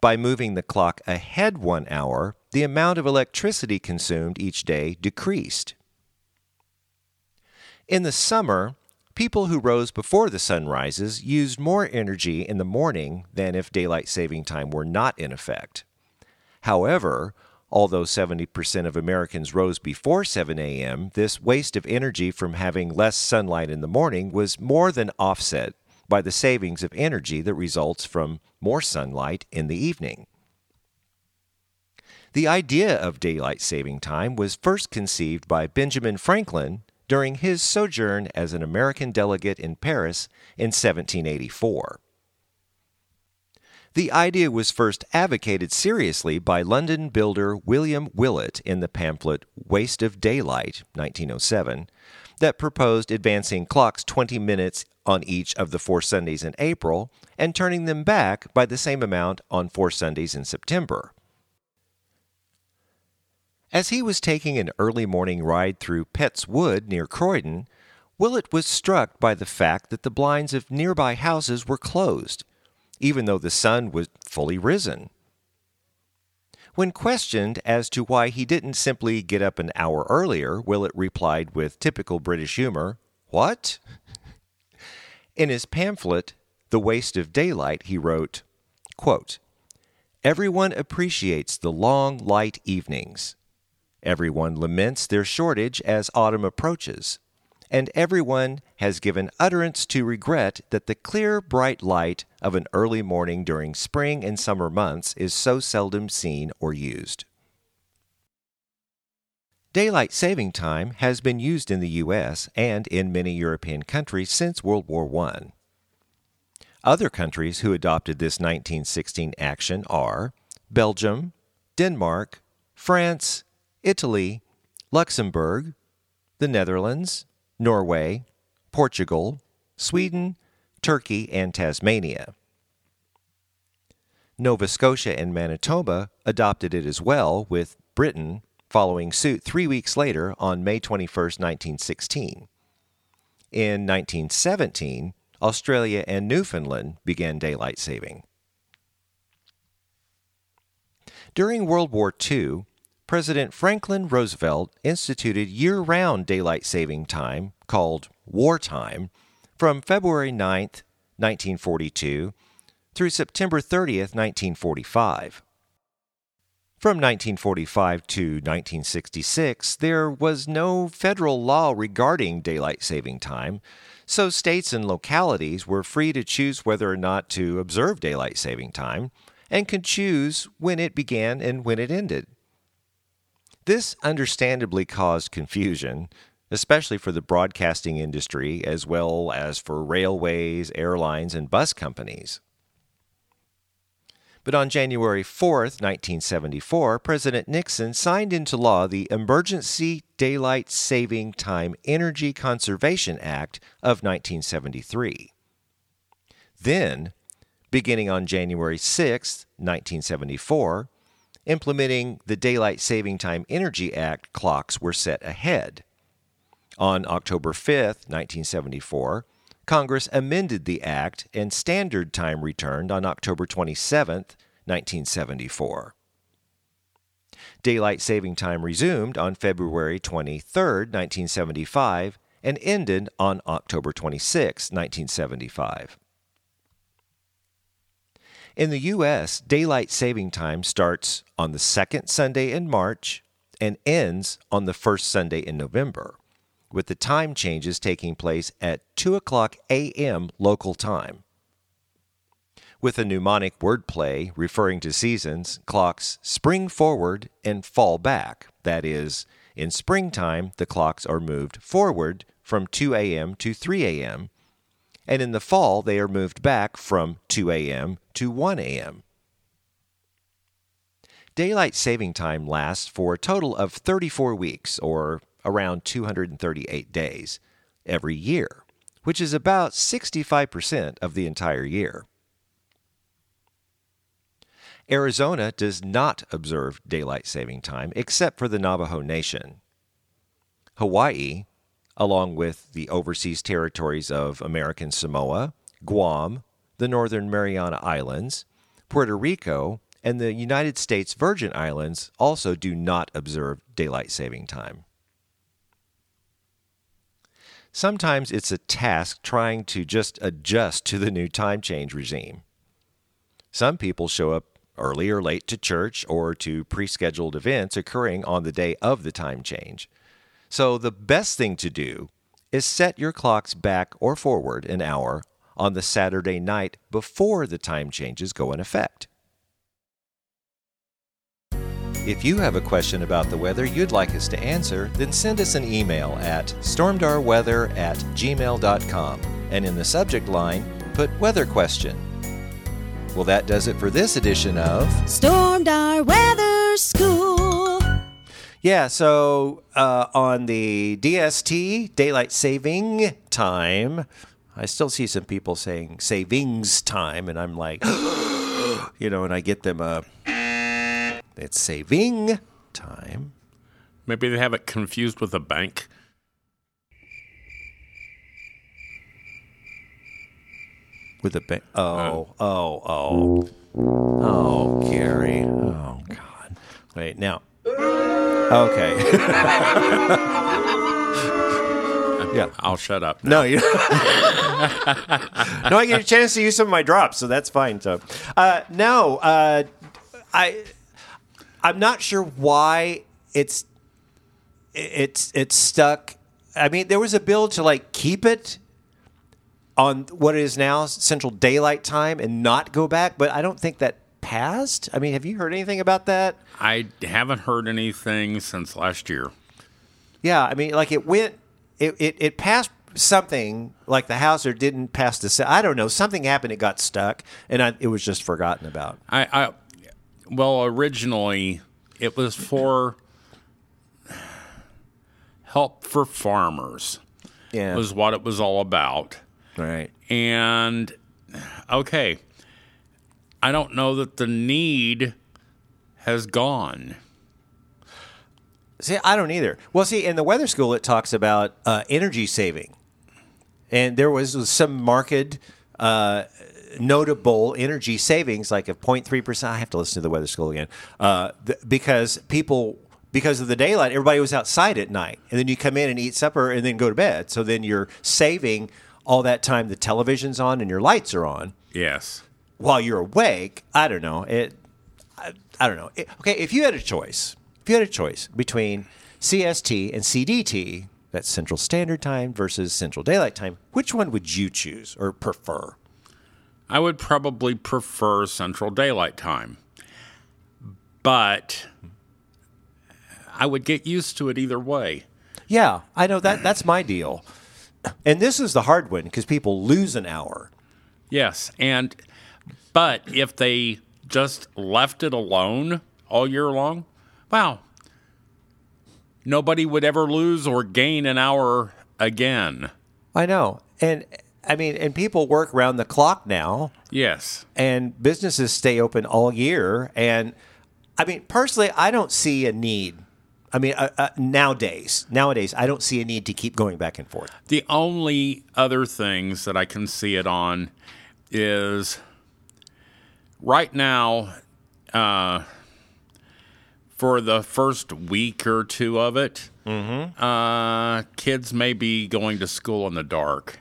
A: By moving the clock ahead one hour, the amount of electricity consumed each day decreased. In the summer, people who rose before the sun rises used more energy in the morning than if daylight saving time were not in effect. However, although 70% of Americans rose before 7 a.m., this waste of energy from having less sunlight in the morning was more than offset by the savings of energy that results from more sunlight in the evening. The idea of daylight saving time was first conceived by Benjamin Franklin during his sojourn as an American delegate in Paris in 1784. The idea was first advocated seriously by London builder William Willett in the pamphlet Waste of Daylight, 1907, that proposed advancing clocks 20 minutes on each of the four Sundays in April and turning them back by the same amount on four Sundays in September. As he was taking an early morning ride through Pett's Wood near Croydon, Willett was struck by the fact that the blinds of nearby houses were closed, even though the sun was fully risen. When questioned as to why he didn't simply get up an hour earlier, Willett replied with typical British humor, What? In his pamphlet, The Waste of Daylight, he wrote, quote, Everyone appreciates the long, light evenings. Everyone laments their shortage as autumn approaches, and everyone has given utterance to regret that the clear, bright light of an early morning during spring and summer months is so seldom seen or used. Daylight saving time has been used in the U.S. and in many European countries since World War I. Other countries who adopted this 1916 action are Belgium, Denmark, France, Italy, Luxembourg, the Netherlands, Norway, Portugal, Sweden, Turkey, and Tasmania. Nova Scotia and Manitoba adopted it as well, with Britain following suit three weeks later on May 21, 1916. In 1917, Australia and Newfoundland began daylight saving. During World War II, President Franklin Roosevelt instituted year round daylight saving time, called wartime, from February 9, 1942 through September 30, 1945. From 1945 to 1966, there was no federal law regarding daylight saving time, so states and localities were free to choose whether or not to observe daylight saving time and could choose when it began and when it ended. This understandably caused confusion, especially for the broadcasting industry as well as for railways, airlines, and bus companies. But on January 4, 1974, President Nixon signed into law the Emergency Daylight Saving Time Energy Conservation Act of 1973. Then, beginning on January 6, 1974, implementing the Daylight Saving Time Energy Act clocks were set ahead. On October 5, 1974, Congress amended the act and standard time returned on October 27, 1974. Daylight saving time resumed on February 23, 1975, and ended on October 26, 1975. In the U.S., daylight saving time starts on the second Sunday in March and ends on the first Sunday in November with the time changes taking place at 2 o'clock a.m. local time. With a mnemonic wordplay referring to seasons, clocks spring forward and fall back. That is, in springtime, the clocks are moved forward from 2 a.m. to 3 a.m., and in the fall, they are moved back from 2 a.m. to 1 a.m. Daylight saving time lasts for a total of 34 weeks, or around 238 days every year, which is about 65% of the entire year. Arizona does not observe daylight saving time except for the Navajo Nation. Hawaii, along with the overseas territories of American Samoa, Guam, the Northern Mariana Islands, Puerto Rico, and the United States Virgin Islands also do not observe daylight saving time. Sometimes it's a task trying to just adjust to the new time change regime. Some people show up early or late to church or to pre scheduled events occurring on the day of the time change. So, the best thing to do is set your clocks back or forward an hour on the Saturday night before the time changes go in effect. If you have a question about the weather you'd like us to answer, then send us an email at stormdarweather at gmail.com and in the subject line, put weather question. Well, that does it for this edition of
C: Stormdar Weather School.
A: Yeah, so uh, on the DST, daylight saving time, I still see some people saying savings time, and I'm like, you know, and I get them a. It's saving time.
B: Maybe they have it confused with a bank.
A: With a bank. oh, oh, oh. Oh, Gary. Oh, God. Wait, now. Okay. yeah.
B: I'll shut up.
A: No, you. no, I get a chance to use some of my drops, so that's fine. So, uh, no, uh, I, I'm not sure why it's, it's, it's stuck. I mean, there was a bill to like keep it on what it is now Central Daylight Time and not go back, but I don't think that passed. I mean, have you heard anything about that?
B: I haven't heard anything since last year.
A: Yeah, I mean, like it went, it, it, it passed something like the house or didn't pass the. I don't know. Something happened. It got stuck, and I, it was just forgotten about.
B: I, I well originally it was for help for farmers
A: Yeah.
B: was what it was all about.
A: right.
B: And okay, I don't know that the need has gone.
A: See, I don't either. Well, see, in the weather school, it talks about uh, energy saving, and there was some marked, uh, notable energy savings, like of 03 percent. I have to listen to the weather school again, uh, th- because people. Because of the daylight, everybody was outside at night, and then you come in and eat supper, and then go to bed. So then you're saving all that time the television's on and your lights are on
B: Yes.
A: While you're awake. I don't know. It. I, I don't know. It- okay, if you had a choice, if you had a choice between CST and CDT, that's Central Standard Time versus Central Daylight Time, which one would you choose or prefer?
B: I would probably prefer Central Daylight Time. But I would get used to it either way.
A: Yeah, I know that. That's my deal. And this is the hard one because people lose an hour.
B: Yes, and but if they just left it alone all year long, wow. Nobody would ever lose or gain an hour again.
A: I know, and I mean, and people work round the clock now.
B: Yes.
A: and businesses stay open all year. And I mean, personally, I don't see a need. I mean, uh, uh, nowadays, nowadays, I don't see a need to keep going back and forth.
B: The only other things that I can see it on is right now, uh, for the first week or two of it, uh, kids may be going to school in the dark.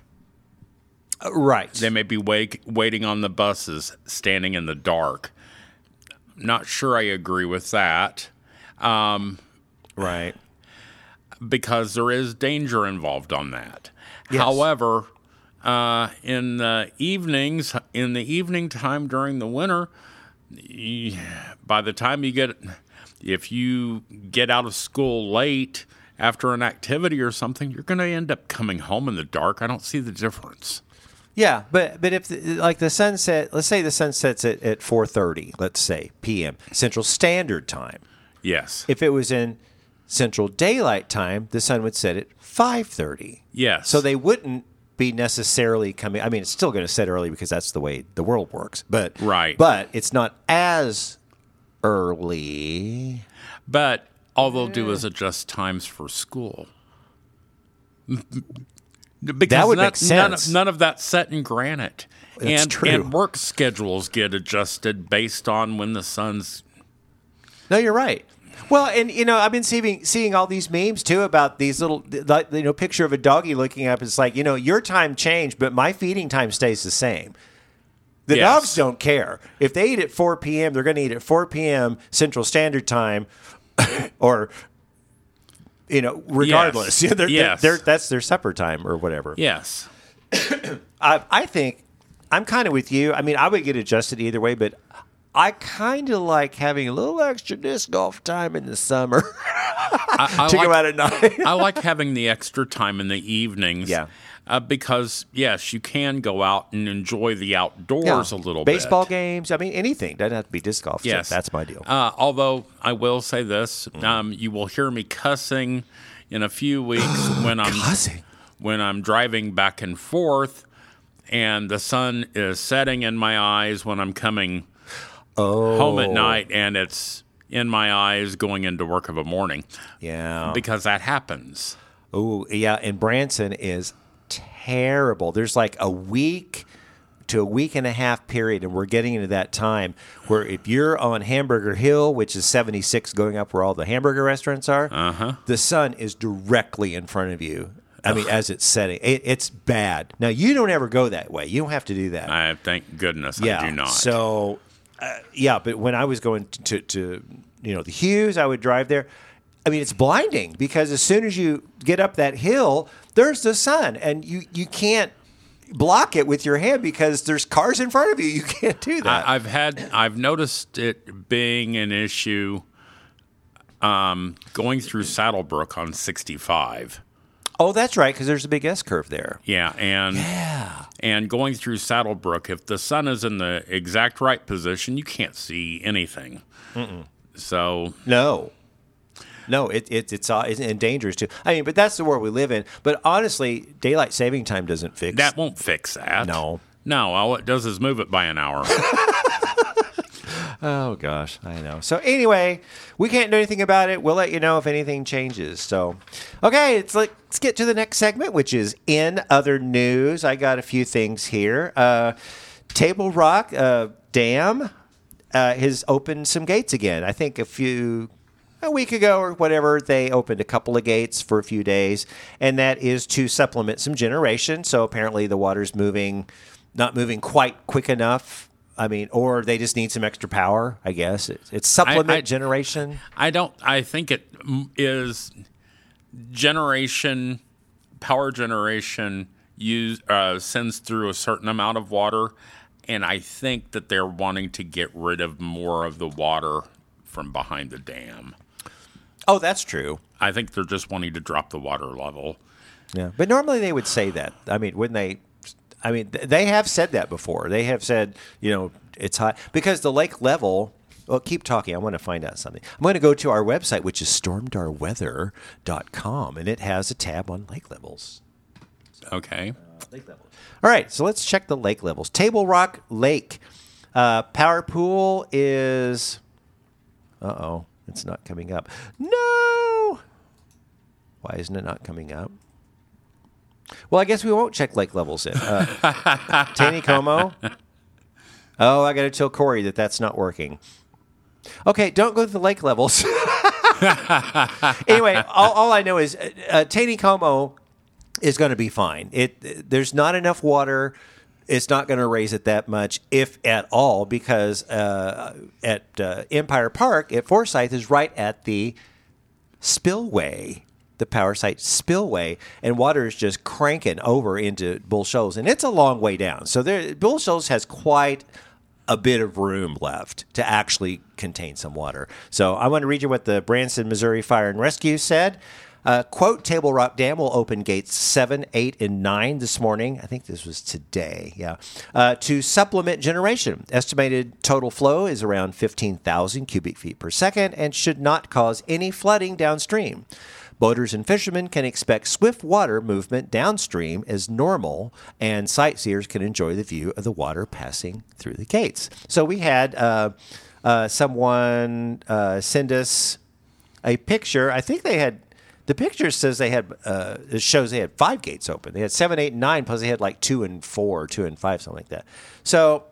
A: Uh, right.
B: They may be wake, waiting on the buses, standing in the dark. Not sure I agree with that
A: right.
B: because there is danger involved on that.
A: Yes.
B: However, uh, in the evenings, in the evening time during the winter, by the time you get, if you get out of school late after an activity or something, you're going to end up coming home in the dark. I don't see the difference.
A: Yeah, but but if the, like the sunset, let's say the sun sets at, at four thirty, let's say p.m. Central Standard Time.
B: Yes.
A: If it was in Central Daylight Time, the sun would set at five thirty.
B: yes.
A: So they wouldn't be necessarily coming. I mean, it's still going to set early because that's the way the world works. But
B: Right.
A: But it's not as early.
B: But all they'll do is adjust times for school. Because
A: That would
B: none,
A: make
B: None of,
A: sense.
B: none of that's set in granite.
A: That's
B: and,
A: true.
B: and work schedules get adjusted based on when the sun's.
A: No, you're right. Well, and you know, I've been seeing seeing all these memes too about these little, like, you know, picture of a doggy looking up. It's like you know, your time changed, but my feeding time stays the same. The
B: Yes.
A: dogs don't care if they eat at 4 p.m. They're going to eat at 4 p.m. Central Standard Time, or you know, regardless.
B: Yes.
A: Yeah, they're,
B: Yes.
A: they're, that's their supper time or whatever.
B: Yes.
A: I, I think I'm kind of with you. I mean, I would get adjusted either way, but I kind of like having a little extra disc golf time in the summer
B: I, I
A: to
B: like,
A: go out at night.
B: I like having the extra time in the evenings.
A: Yeah.
B: Uh, because, yes, you can go out and enjoy the outdoors a little bit.
A: Baseball
B: bit.
A: games. I mean, anything doesn't have to be disc golf. So
B: Yes.
A: that's my deal.
B: Uh, although I will say this,
A: Mm-hmm.
B: um, you will hear me cussing in a few weeks when I'm
A: Cussing?
B: when I'm driving back and forth, and the sun is setting in my eyes when I'm coming home at night, and it's in my eyes going into work of a morning
A: yeah.
B: because that happens.
A: Oh, yeah. And Branson is terrible. There's like a week to a week and a half period, and we're getting into that time where if you're on Hamburger Hill, which is 76 going up where all the hamburger restaurants are, uh-huh. the sun is directly in front of you. I mean, as it's setting, it, it's bad. Now you don't ever go that way. You don't have to do that.
B: I thank goodness
A: yeah.
B: I do not.
A: So, uh, yeah, but when I was going to, to, you know, the Hughes, I would drive there. I mean, it's blinding because as soon as you get up that hill, there's the sun, and you you can't block it with your hand because there's cars in front of you. You can't do that.
B: I, I've had I've noticed it being an issue um, going through Saddlebrooke on 65.
A: Oh, that's right, because there's a big S curve there.
B: Yeah, and and going through Saddlebrooke, if the sun is in the exact right position, you can't see anything. So
A: No. No, it, it, it's uh, it's dangerous too. I mean, but that's the world we live in. But honestly, daylight saving time doesn't fix
B: that won't fix that.
A: No.
B: no. All it does is move it by an hour.
A: Oh gosh, I know. So anyway, we can't do anything about it. We'll let you know if anything changes. So, okay, it's like let's get to the next segment, which is in other news. I got a few things here. Uh, Table Rock uh, Dam uh, has opened some gates again. I think a few a week ago or whatever, they opened a couple of gates for a few days, and that is to supplement some generation. So apparently, the water's moving, not moving quite quick enough. I mean, or they just need some extra power. I guess it's, it's supplement
B: I-
A: generation.
B: I don't. I think it mm, generation, power generation use uh, sends through a certain amount of water, and I think that they're wanting to get rid of more of the water from behind the dam.
A: Oh, that's true.
B: I think they're just wanting to drop the water level.
A: Yeah, but normally they would say that. I mean, wouldn't they? I mean, th- they have said that before. They have said, you know, it's high because the lake level. Well, keep talking. I want to find out something. I'm going to go to our website, which is stormdarweather.com, and it has a tab on lake levels.
B: Okay.
A: Lake levels. All right, so let's check the lake levels. Table Rock Lake. Uh, power pool is. Uh oh, it's not coming up. No! Why isn't it not coming up? Well, I guess we won't check lake levels in. Uh, Taneycomo. Oh, I got to tell Corey that that's not working. Okay, don't go to the lake levels. anyway, all, all I know is uh, uh, Taneycomo is going to be fine. It there's not enough water. It's not going to raise it that much, if at all, because uh, at uh, Empire Park at Forsyth is right at the spillway, the Powersite spillway, and water is just cranking over into Bull Shoals, and it's a long way down. So there, Bull Shoals has quite a bit of room left to actually contain some water. So I want to read you what the Branson, Missouri Fire and Rescue said. Uh, quote, Table Rock Dam will open gates 7, 8, and 9 this morning. I think this was today, yeah. Uh, to supplement generation. Estimated total flow is around 15,000 cubic feet per second and should not cause any flooding downstream. Boaters and fishermen can expect swift water movement downstream as normal, and sightseers can enjoy the view of the water passing through the gates. So we had uh, uh, someone uh, send us a picture. I think they had the picture says they had uh, it shows they had five gates open. They had seven, eight, nine, plus they had like two and four, two and five, something like that. So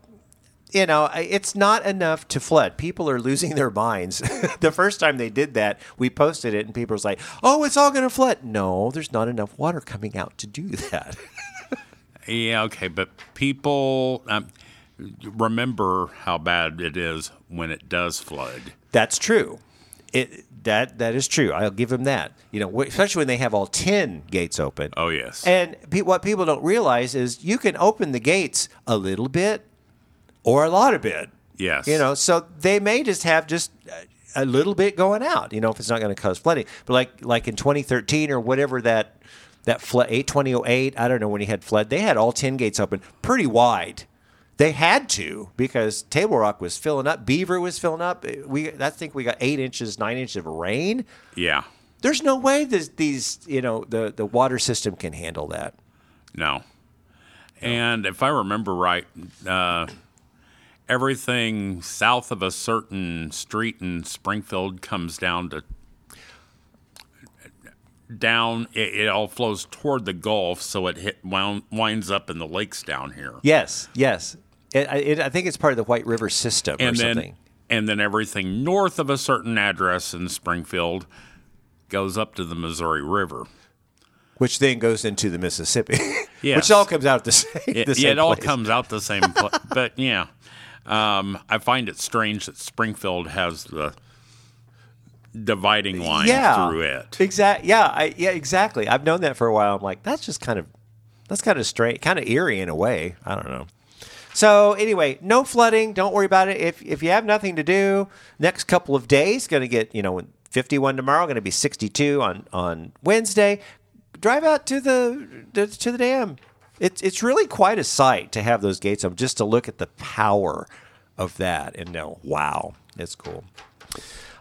A: you know, it's not enough to flood. People are losing their minds. the first time they did that, we posted it, and people was like, "Oh, it's all going to flood." No, there's not enough water coming out to do that.
B: Yeah. Okay. But people um, remember how bad it is when it does flood.
A: That's true. It that that is true. I'll give them that. You know, especially when they have all ten gates open.
B: Oh yes.
A: And pe- what people don't realize is you can open the gates a little bit or a lot of bit.
B: yes.
A: You know, so they may just have just a little bit going out. You know, if it's not going to cause flooding, but like like in 2013 or whatever that that flood 82008, I don't know when he had flood. They had all 10 gates open pretty wide. They had to because Table Rock was filling up. Beaver was filling up. We I think we got eight inches, nine inches of rain.
B: Yeah.
A: There's no way this, these you know the the water system can handle that.
B: No. And if I remember right, uh, everything south of a certain street in Springfield comes down to down. It, it all flows toward the Gulf, so it hit wound, winds up in the lakes down here.
A: Yes, yes. It, it, I think it's part of the White River system
B: and
A: or
B: then
A: something.
B: and then everything north of a certain address in Springfield goes up to the Missouri River.
A: which then goes into the Mississippi.
B: Yes.
A: which all comes out the same.
B: It,
A: the same
B: it all
A: place.
B: comes out the same place. but yeah, um, I find it strange that Springfield has the dividing line
A: yeah,
B: through it.
A: Exactly. Yeah, I, yeah, exactly. I've known that for a while. I'm like, that's just kind of that's kind of strange, kind of eerie in a way. I don't know. So anyway, no flooding. Don't worry about it. If if you have nothing to do, next couple of days going to get you know 51 tomorrow, going to be 62 on on Wednesday. drive out to the, the to the dam. It's it's really quite a sight to have those gates up, just to look at the power of that and know, wow, it's cool.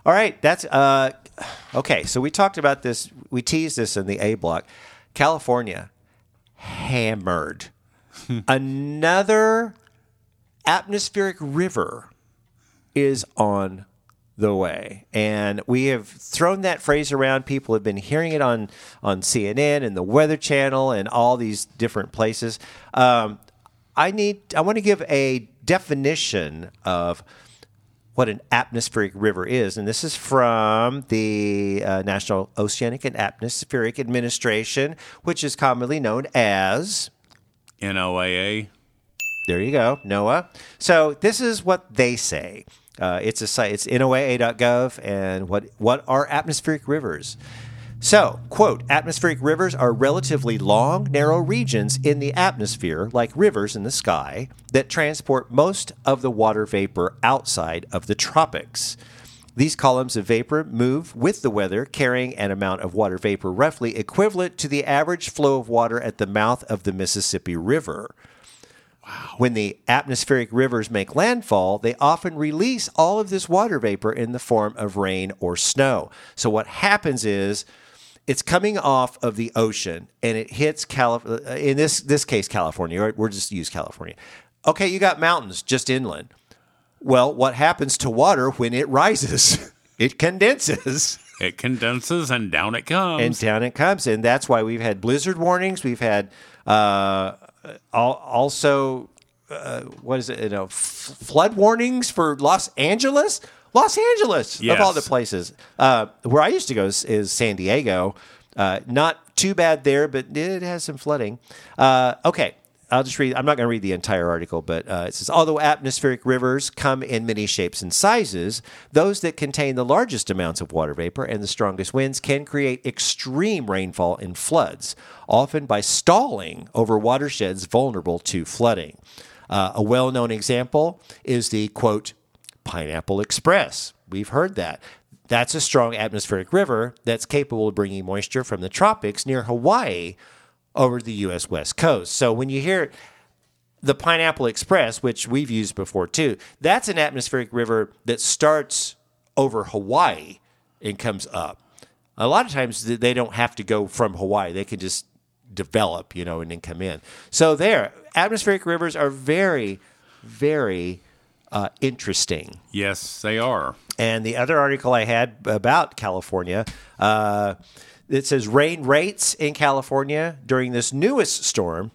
A: All right, that's uh, okay. So we talked about this. We teased this in the A block. California hammered another atmospheric river is on the way. And we have thrown that phrase around. People have been hearing it on, on CNN and the Weather Channel and all these different places. Um, I need I want to give a definition of what an atmospheric river is. And this is from the uh, National Oceanic and Atmospheric Administration, which is commonly known as
B: NOAA.
A: there you go, NOAA. So this is what they say. Uh, it's a site. It's NOAA.gov, and what what are atmospheric rivers? So, quote, atmospheric rivers are relatively long, narrow regions in the atmosphere, like rivers in the sky, that transport most of the water vapor outside of the tropics. These columns of vapor move with the weather, carrying an amount of water vapor roughly equivalent to the average flow of water at the mouth of the Mississippi River. When the atmospheric rivers make landfall, they often release all of this water vapor in the form of rain or snow. So what happens is it's coming off of the ocean and it hits Calif- uh, in this this case California. Right? We're just use California. Okay, you got mountains just inland. Well, what happens to water when it rises? it condenses.
B: It condenses and down it comes.
A: and down it comes. And that's why we've had blizzard warnings. We've had uh, also uh, what is it? You know, f- flood warnings for Los Angeles. Los Angeles of all the places. Uh, where I used to go is, is San Diego. Uh, not too bad there, but it has some flooding. Uh, okay. I'll just read. I'm not going to read the entire article, but uh, it says although atmospheric rivers come in many shapes and sizes, those that contain the largest amounts of water vapor and the strongest winds can create extreme rainfall and floods, often by stalling over watersheds vulnerable to flooding. Uh, a well known example is the quote, Pineapple Express. We've heard that. That's a strong atmospheric river that's capable of bringing moisture from the tropics near Hawaii over the U.S. West Coast. So when you hear the Pineapple Express, which we've used before too, that's an atmospheric river that starts over Hawaii and comes up. A lot of times they don't have to go from Hawaii; they can just develop, you know, and then come in. So there, atmospheric rivers are very, very uh, interesting.
B: yes, they are.
A: And the other article I had about California, uh, it says rain rates in California during this newest storm,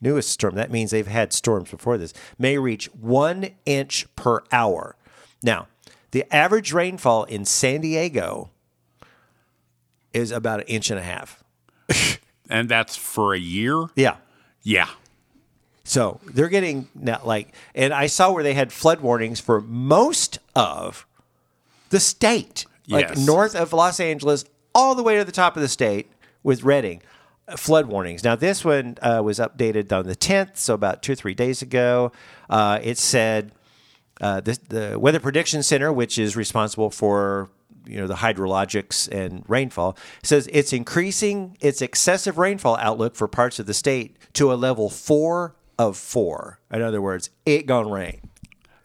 A: newest storm, that means they've had storms before this, may reach one inch per hour. Now, the average rainfall in San Diego is about an inch and a half.
B: And that's for a year?
A: Yeah.
B: Yeah.
A: So they're getting now like, and I saw where they had flood warnings for most of the state, like
B: Yes.
A: north of Los Angeles, all the way to the top of the state with Redding. uh, Flood warnings. Now, this one uh, was updated on the 10th, so about two or three days ago. Uh, it said uh, the, the Weather Prediction Center, which is responsible for you know the hydrologics and rainfall, says it's increasing its excessive rainfall outlook for parts of the state to a level four of four. In other words, it gonna rain.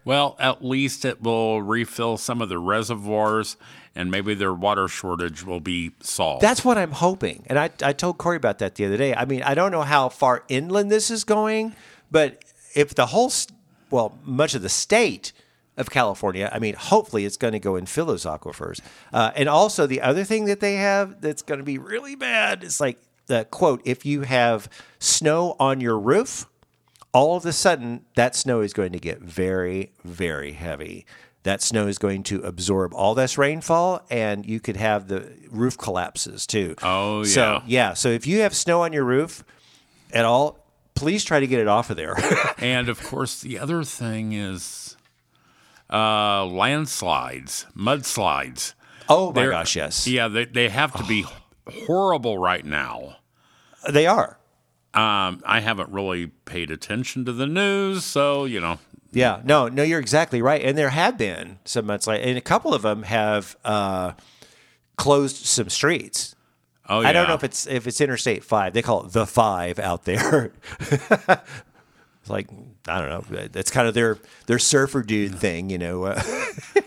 B: Well, at least it will refill some of the reservoirs and maybe their water shortage will be solved.
A: That's what I'm hoping. And I, I told Corey about that the other day. I mean, I don't know how far inland this is going, but if the whole, well, much of the state of California, I mean, hopefully it's going to go and fill those aquifers. Uh, and also, the other thing that they have that's going to be really bad is like the quote if you have snow on your roof, all of a sudden that snow is going to get very, very heavy. That snow is going to absorb all this rainfall, and you could have the roof collapses too.
B: Oh,
A: So
B: yeah.
A: yeah, so if you have snow on your roof at all, please try to get it off of there.
B: and of course, the other thing is uh, landslides, mudslides.
A: oh my
B: They're-
A: gosh, yes,
B: Yeah, they, they have to be horrible right now.
A: they are.
B: Um, I haven't really paid attention to the news, so you know,
A: Yeah, no, no, you're exactly right. And there have been some mudslides, and a couple of them have uh, closed some streets.
B: Oh, yeah.
A: I don't know if it's if it's Interstate Five. They call it the Five out there. it's like I don't know. It's kind of their their surfer dude thing, you know. Uh,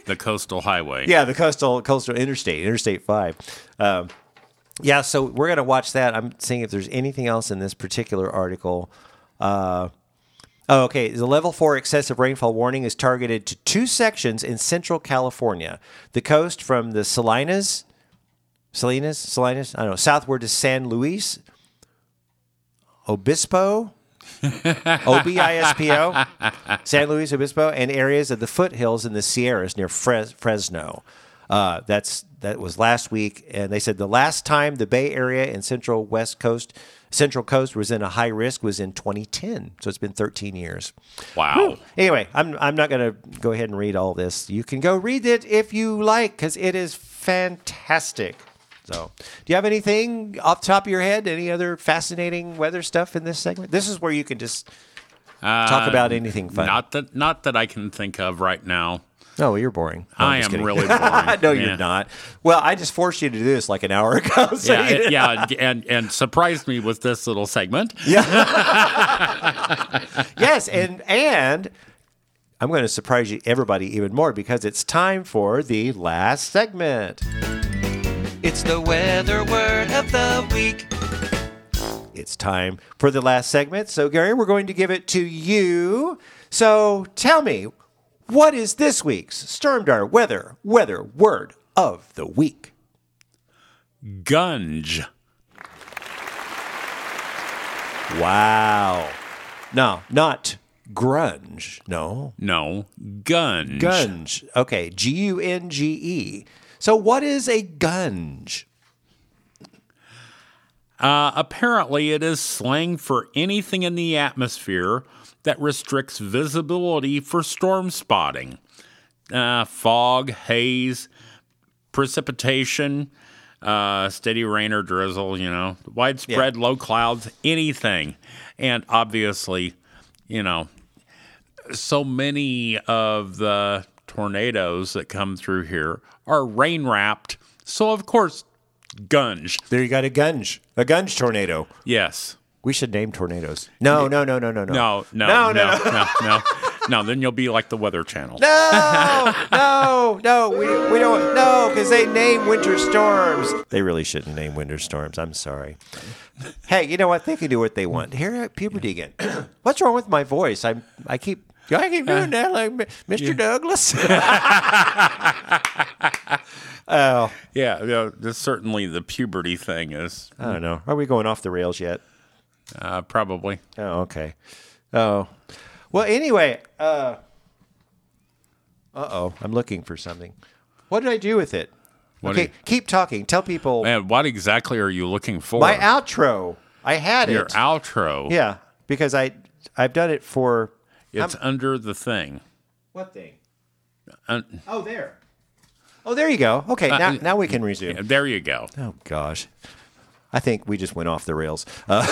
B: The coastal highway.
A: yeah, the coastal coastal interstate, Interstate Five. Um, yeah, so we're gonna watch that. I'm seeing if there's anything else in this particular article. Uh, oh, okay. The level four excessive rainfall warning is targeted to two sections in central California: the coast from the Salinas, Salinas, Salinas. I don't know, southward to San Luis Obispo. O B I S P O, San Luis Obispo, and areas of the foothills in the Sierras near Fres- Fresno. Uh, that's that was last week, and they said the last time the Bay Area and Central West Coast, Central Coast was in a high risk was in 2010. So it's been 13 years.
B: Wow.
A: Anyway, I'm I'm not going to go ahead and read all this. You can go read it if you like because it is fantastic. So, do you have anything off the top of your head? Any other fascinating weather stuff in this segment? This is where you can just talk about anything fun.
B: Uh, Not that not that I can think of right now.
A: No, you're boring. No, I'm
B: I
A: just
B: am
A: kidding.
B: really boring.
A: no,
B: Yeah.
A: you're not. Well, I just forced you to do this like an hour ago. So
B: Yeah, it- yeah, and- and and surprised me with this little segment. Yeah.
A: yes, and and I'm going to surprise you, everybody, even more because it's time for the last segment.
D: It's the weather word of the week.
A: It's time for the last segment. So, Gary, we're going to give it to you. So, tell me, what is this week's Stormdar weather weather word of the week?
B: Gunge.
A: Wow. No, not grunge. No,
B: No, gunge.
A: gunge. Okay, G U N G E. So, what is a gunge?
B: Uh, apparently, it is slang for anything in the atmosphere that restricts visibility for storm spotting. Uh, fog, haze, precipitation, uh, steady rain or drizzle, you know, widespread low clouds, anything. And obviously, you know, so many of the tornadoes that come through here are rain wrapped. So, of course, gunge.
A: There you got a gunge, a gunge tornado.
B: Yes.
A: We should name tornadoes. No, no, no, no, no, no.
B: No, no,
A: No,
B: no,
A: no,
B: no, no, then you'll be like the Weather Channel.
A: No, no, no, we, we don't, no, because they name winter storms. They really shouldn't name winter storms. I'm sorry. Hey, you know what? They can do what they want. Here at puberty again. What's wrong with my voice? I'm, I keep, I keep uh, doing that like Mr. Douglas. oh,
B: Yeah, yeah this certainly the puberty thing is
A: I don't know. Are we going off the rails yet?
B: Uh, probably.
A: Oh, okay. Oh, well. Anyway, uh oh, I'm looking for something. What did I do with it?
B: What
A: okay, keep talking. Tell people
B: Man, what exactly are you looking for?
A: my outro. I had
B: Your
A: it.
B: Your outro.
A: Yeah, because I I've done it for
B: It's under the thing.
A: what thing?
B: Un-
A: Oh, there. Oh, there you go. Okay, now
B: uh,
A: now we can resume.
B: yeah, there you go.
A: Oh gosh. I think we just went off the rails. Uh,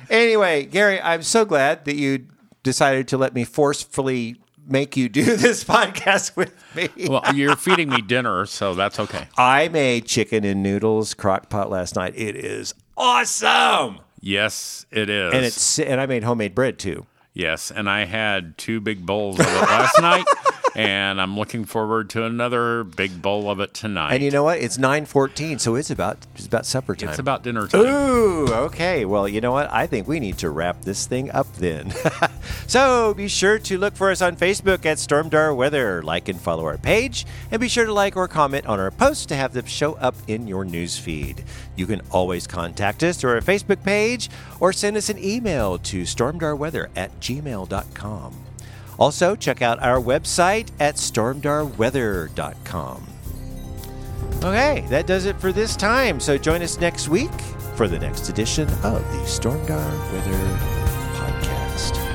A: anyway, Gary, I'm so glad that you decided to let me forcefully make you do this podcast with me.
B: Well, you're feeding me dinner, so that's okay.
A: I made chicken and noodles crock pot last night. It is awesome.
B: Yes, it is.
A: And it's and I made homemade bread too.
B: yes, and I had two big bowls of it last night, and I'm looking forward to another big bowl of it tonight.
A: And you know what? It's 9:14, so it's about it's about supper time.
B: it's about dinner time.
A: Ooh, okay. Well, you know what? I think we need to wrap this thing up then. so be sure to look for us on Facebook at Stormdar Weather. Like and follow our page, and be sure to like or comment on our posts to have them show up in your news feed. You can always contact us through our Facebook page or send us an email to stormdarweather at gmail.com. Also, check out our website at stormdarweather.com. Okay, that does it for this time. So join us next week for the next edition of the Stormdar Weather Podcast.